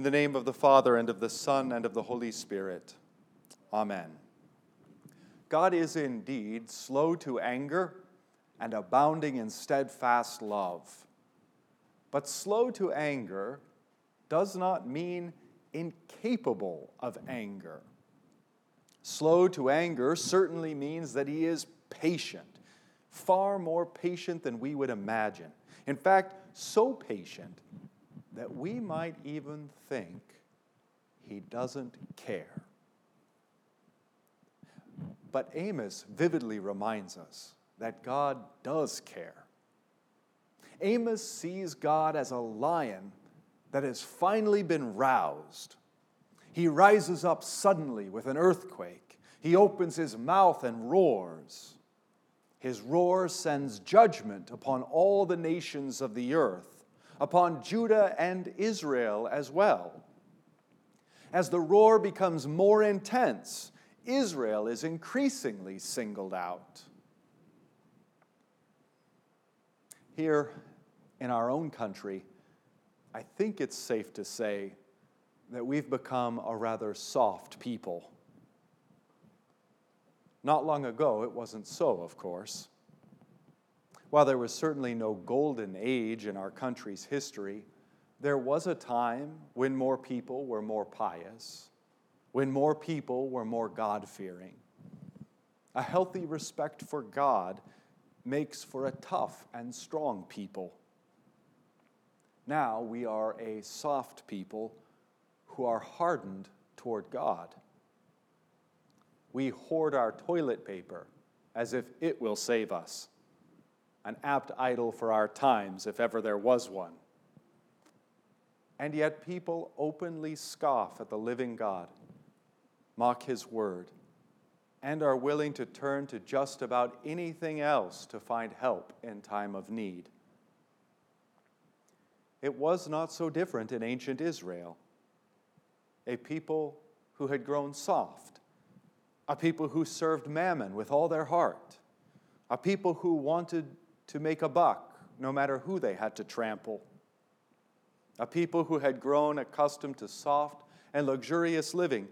In the name of the Father, and of the Son, and of the Holy Spirit. Amen. God is indeed slow to anger and abounding in steadfast love. But slow to anger does not mean incapable of anger. Slow to anger certainly means that he is patient, far more patient than we would imagine. In fact, so patient that we might even think he doesn't care. But Amos vividly reminds us that God does care. Amos sees God as a lion that has finally been roused. He rises up suddenly with an earthquake. He opens his mouth and roars. His roar sends judgment upon all the nations of the earth, upon Judah and Israel as well. As the roar becomes more intense, Israel is increasingly singled out. Here in our own country, I think it's safe to say that we've become a rather soft people. Not long ago, it wasn't so, of course. While there was certainly no golden age in our country's history, there was a time when more people were more pious, when more people were more God fearing. A healthy respect for God makes for a tough and strong people. Now we are a soft people who are hardened toward God. We hoard our toilet paper as if it will save us, an apt idol for our times, if ever there was one. And yet people openly scoff at the living God, mock his word, and are willing to turn to just about anything else to find help in time of need. It was not so different in ancient Israel. A people who had grown soft, a people who served mammon with all their heart, a people who wanted to make a buck no matter who they had to trample, a people who had grown accustomed to soft and luxurious living,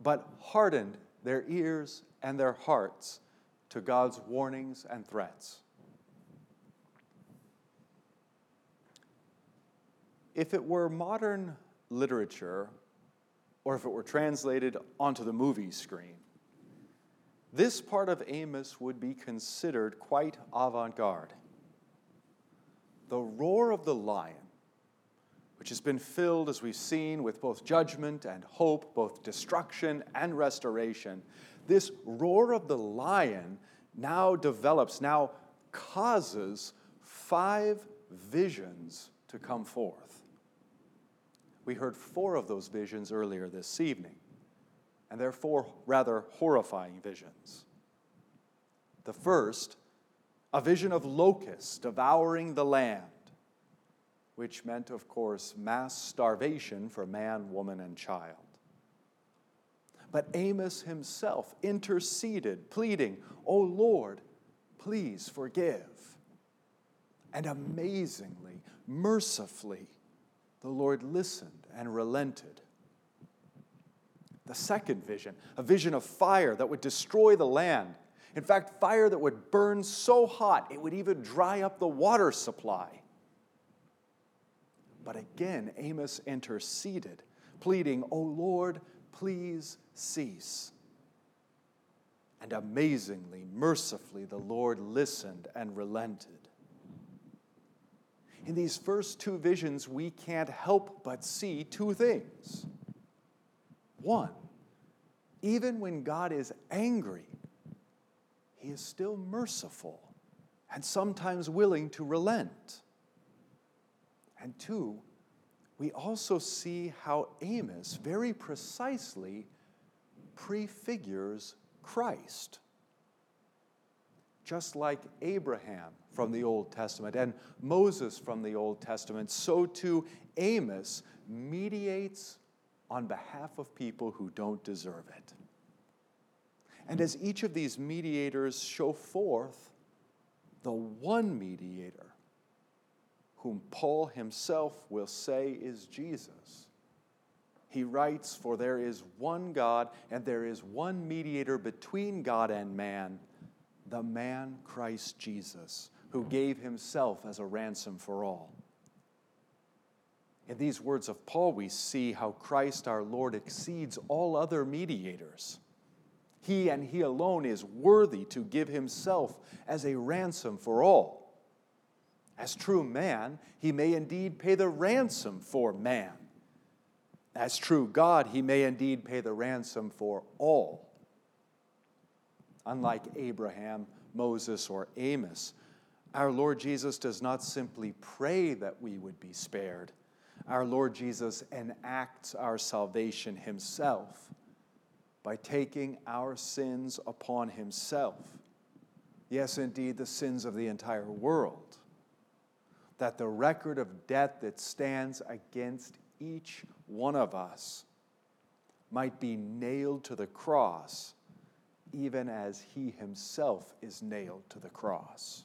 but hardened their ears and their hearts to God's warnings and threats. If it were modern literature, or if it were translated onto the movie screen, this part of Amos would be considered quite avant garde. The roar of the lion, which has been filled, as we've seen, with both judgment and hope, both destruction and restoration, this roar of the lion now develops, now causes five visions to come forth. We heard four of those visions earlier this evening, and they're rather horrifying visions. The first, a vision of locusts devouring the land, which meant, of course, mass starvation for man, woman, and child. But Amos himself interceded, pleading, O Lord, please forgive. And amazingly, mercifully, the Lord listened and relented. The second vision, a vision of fire that would destroy the land. In fact, fire that would burn so hot it would even dry up the water supply. But again, Amos interceded, pleading, O Lord, please cease. And amazingly, mercifully, the Lord listened and relented. In these first two visions, we can't help but see two things. One, even when God is angry, he is still merciful and sometimes willing to relent. And two, we also see how Amos very precisely prefigures Christ. Just like Abraham from the Old Testament and Moses from the Old Testament, so too Amos mediates on behalf of people who don't deserve it. And as each of these mediators show forth the one mediator whom Paul himself will say is Jesus, he writes, For there is one God, and there is one mediator between God and man, the man Christ Jesus, who gave himself as a ransom for all. In these words of Paul, we see how Christ our Lord exceeds all other mediators. He and He alone is worthy to give Himself as a ransom for all. As true man, He may indeed pay the ransom for man. As true God, He may indeed pay the ransom for all. Unlike Abraham, Moses, or Amos, our Lord Jesus does not simply pray that we would be spared. Our Lord Jesus enacts our salvation Himself by taking our sins upon himself. Yes, indeed, the sins of the entire world. That the record of debt that stands against each one of us might be nailed to the cross, even as he himself is nailed to the cross.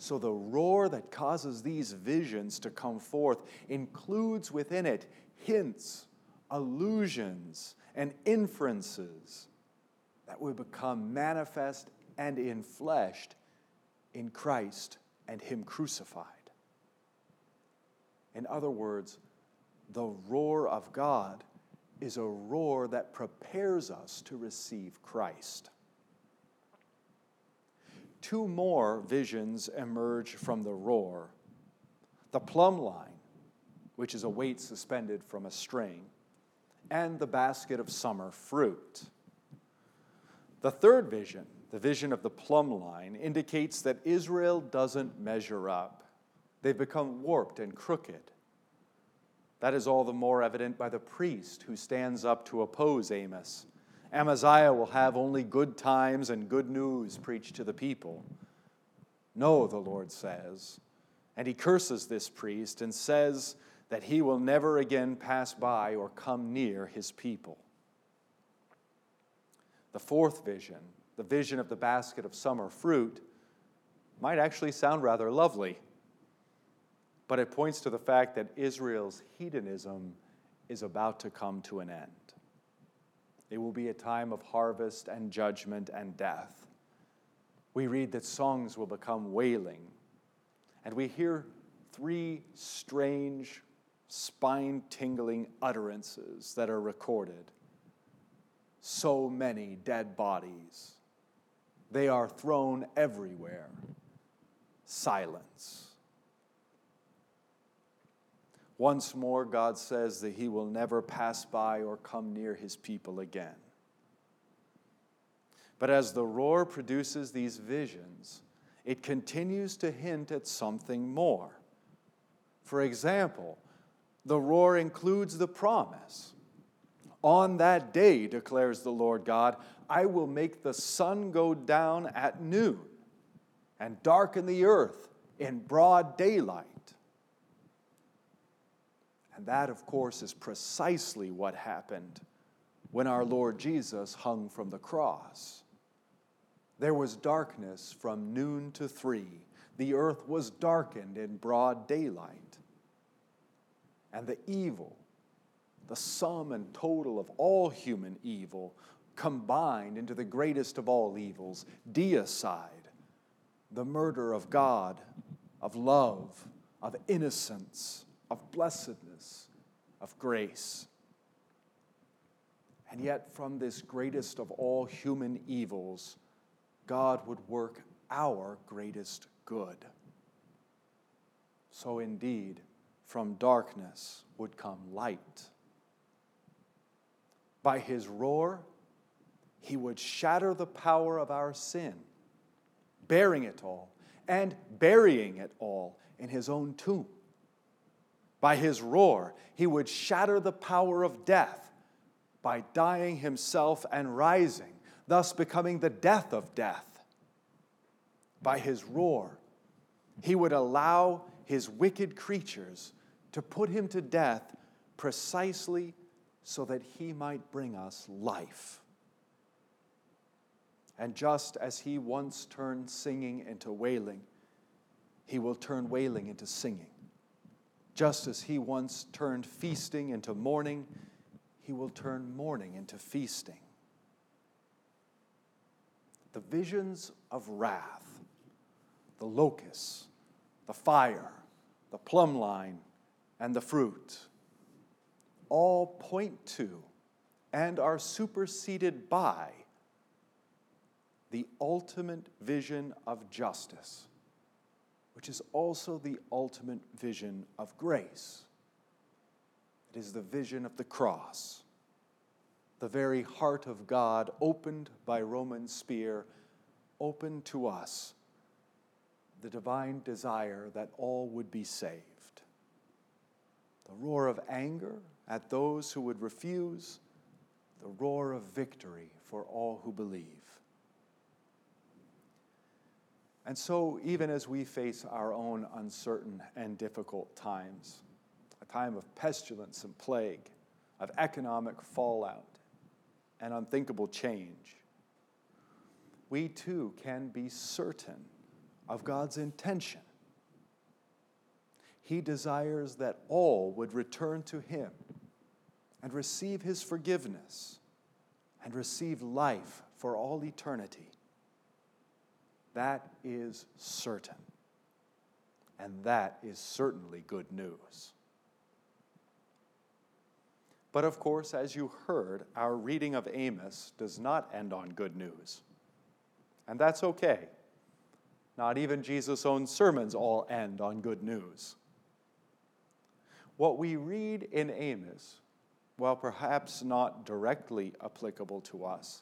So, the roar that causes these visions to come forth includes within it hints allusions, and inferences that would become manifest and infleshed in Christ and Him crucified. In other words, the roar of God is a roar that prepares us to receive Christ. Two more visions emerge from the roar the plumb line, which is a weight suspended from a string, and the basket of summer fruit. The third vision, the vision of the plumb line, indicates that Israel doesn't measure up. They've become warped and crooked. That is all the more evident by the priest who stands up to oppose Amos. Amaziah will have only good times and good news preached to the people. No, the Lord says. And he curses this priest and says, that he will never again pass by or come near his people. The fourth vision, the vision of the basket of summer fruit, might actually sound rather lovely, but it points to the fact that Israel's hedonism is about to come to an end. It will be a time of harvest and judgment and death. We read that songs will become wailing, and we hear three strange spine tingling utterances that are recorded. So many dead bodies. They are thrown everywhere. Silence. Once more, God says that He will never pass by or come near His people again. But as the roar produces these visions, it continues to hint at something more. For example, the roar includes the promise. On that day, declares the Lord God, I will make the sun go down at noon and darken the earth in broad daylight. And that, of course, is precisely what happened when our Lord Jesus hung from the cross. There was darkness from noon to three. The earth was darkened in broad daylight and the evil, the sum and total of all human evil, combined into the greatest of all evils, deicide, the murder of God, of love, of innocence, of blessedness, of grace. And yet, from this greatest of all human evils, God would work our greatest good. So, indeed, from darkness would come light. By his roar, he would shatter the power of our sin, bearing it all and burying it all in his own tomb. By his roar, he would shatter the power of death by dying himself and rising, thus becoming the death of death. By his roar, he would allow his wicked creatures to put him to death precisely so that he might bring us life. And just as he once turned singing into wailing, he will turn wailing into singing. Just as he once turned feasting into mourning, he will turn mourning into feasting. The visions of wrath, the locusts, the fire, the plumb line, and the fruit all point to and are superseded by the ultimate vision of justice, which is also the ultimate vision of grace. It is the vision of the cross, the very heart of God opened by Roman spear, opened to us, the divine desire that all would be saved. The roar of anger at those who would refuse, the roar of victory for all who believe. And so, even as we face our own uncertain and difficult times, a time of pestilence and plague, of economic fallout, and unthinkable change, we too can be certain of God's intention. He desires that all would return to Him and receive His forgiveness and receive life for all eternity. That is certain. And that is certainly good news. But of course, as you heard, our reading of Amos does not end on good news. And that's okay. Not even Jesus' own sermons all end on good news. What we read in Amos, while perhaps not directly applicable to us,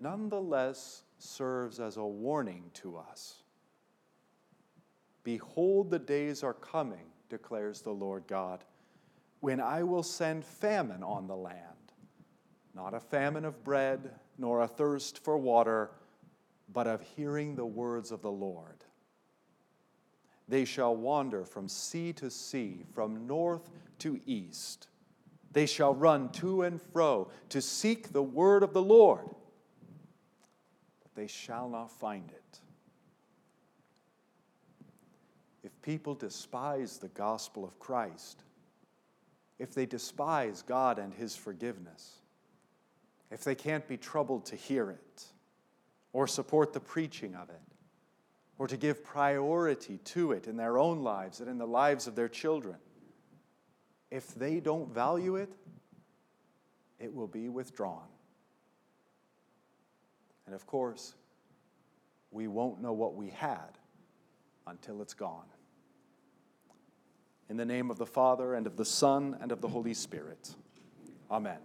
nonetheless serves as a warning to us. Behold, the days are coming, declares the Lord God, when I will send famine on the land, not a famine of bread, nor a thirst for water, but of hearing the words of the Lord. They shall wander from sea to sea, from north to east. They shall run to and fro to seek the word of the Lord they shall not find it. If people despise the gospel of Christ, if they despise God and His forgiveness, if they can't be troubled to hear it, or support the preaching of it, or to give priority to it in their own lives and in the lives of their children, if they don't value it, it will be withdrawn. And of course, we won't know what we had until it's gone. In the name of the Father, and of the Son, and of the Holy Spirit. Amen.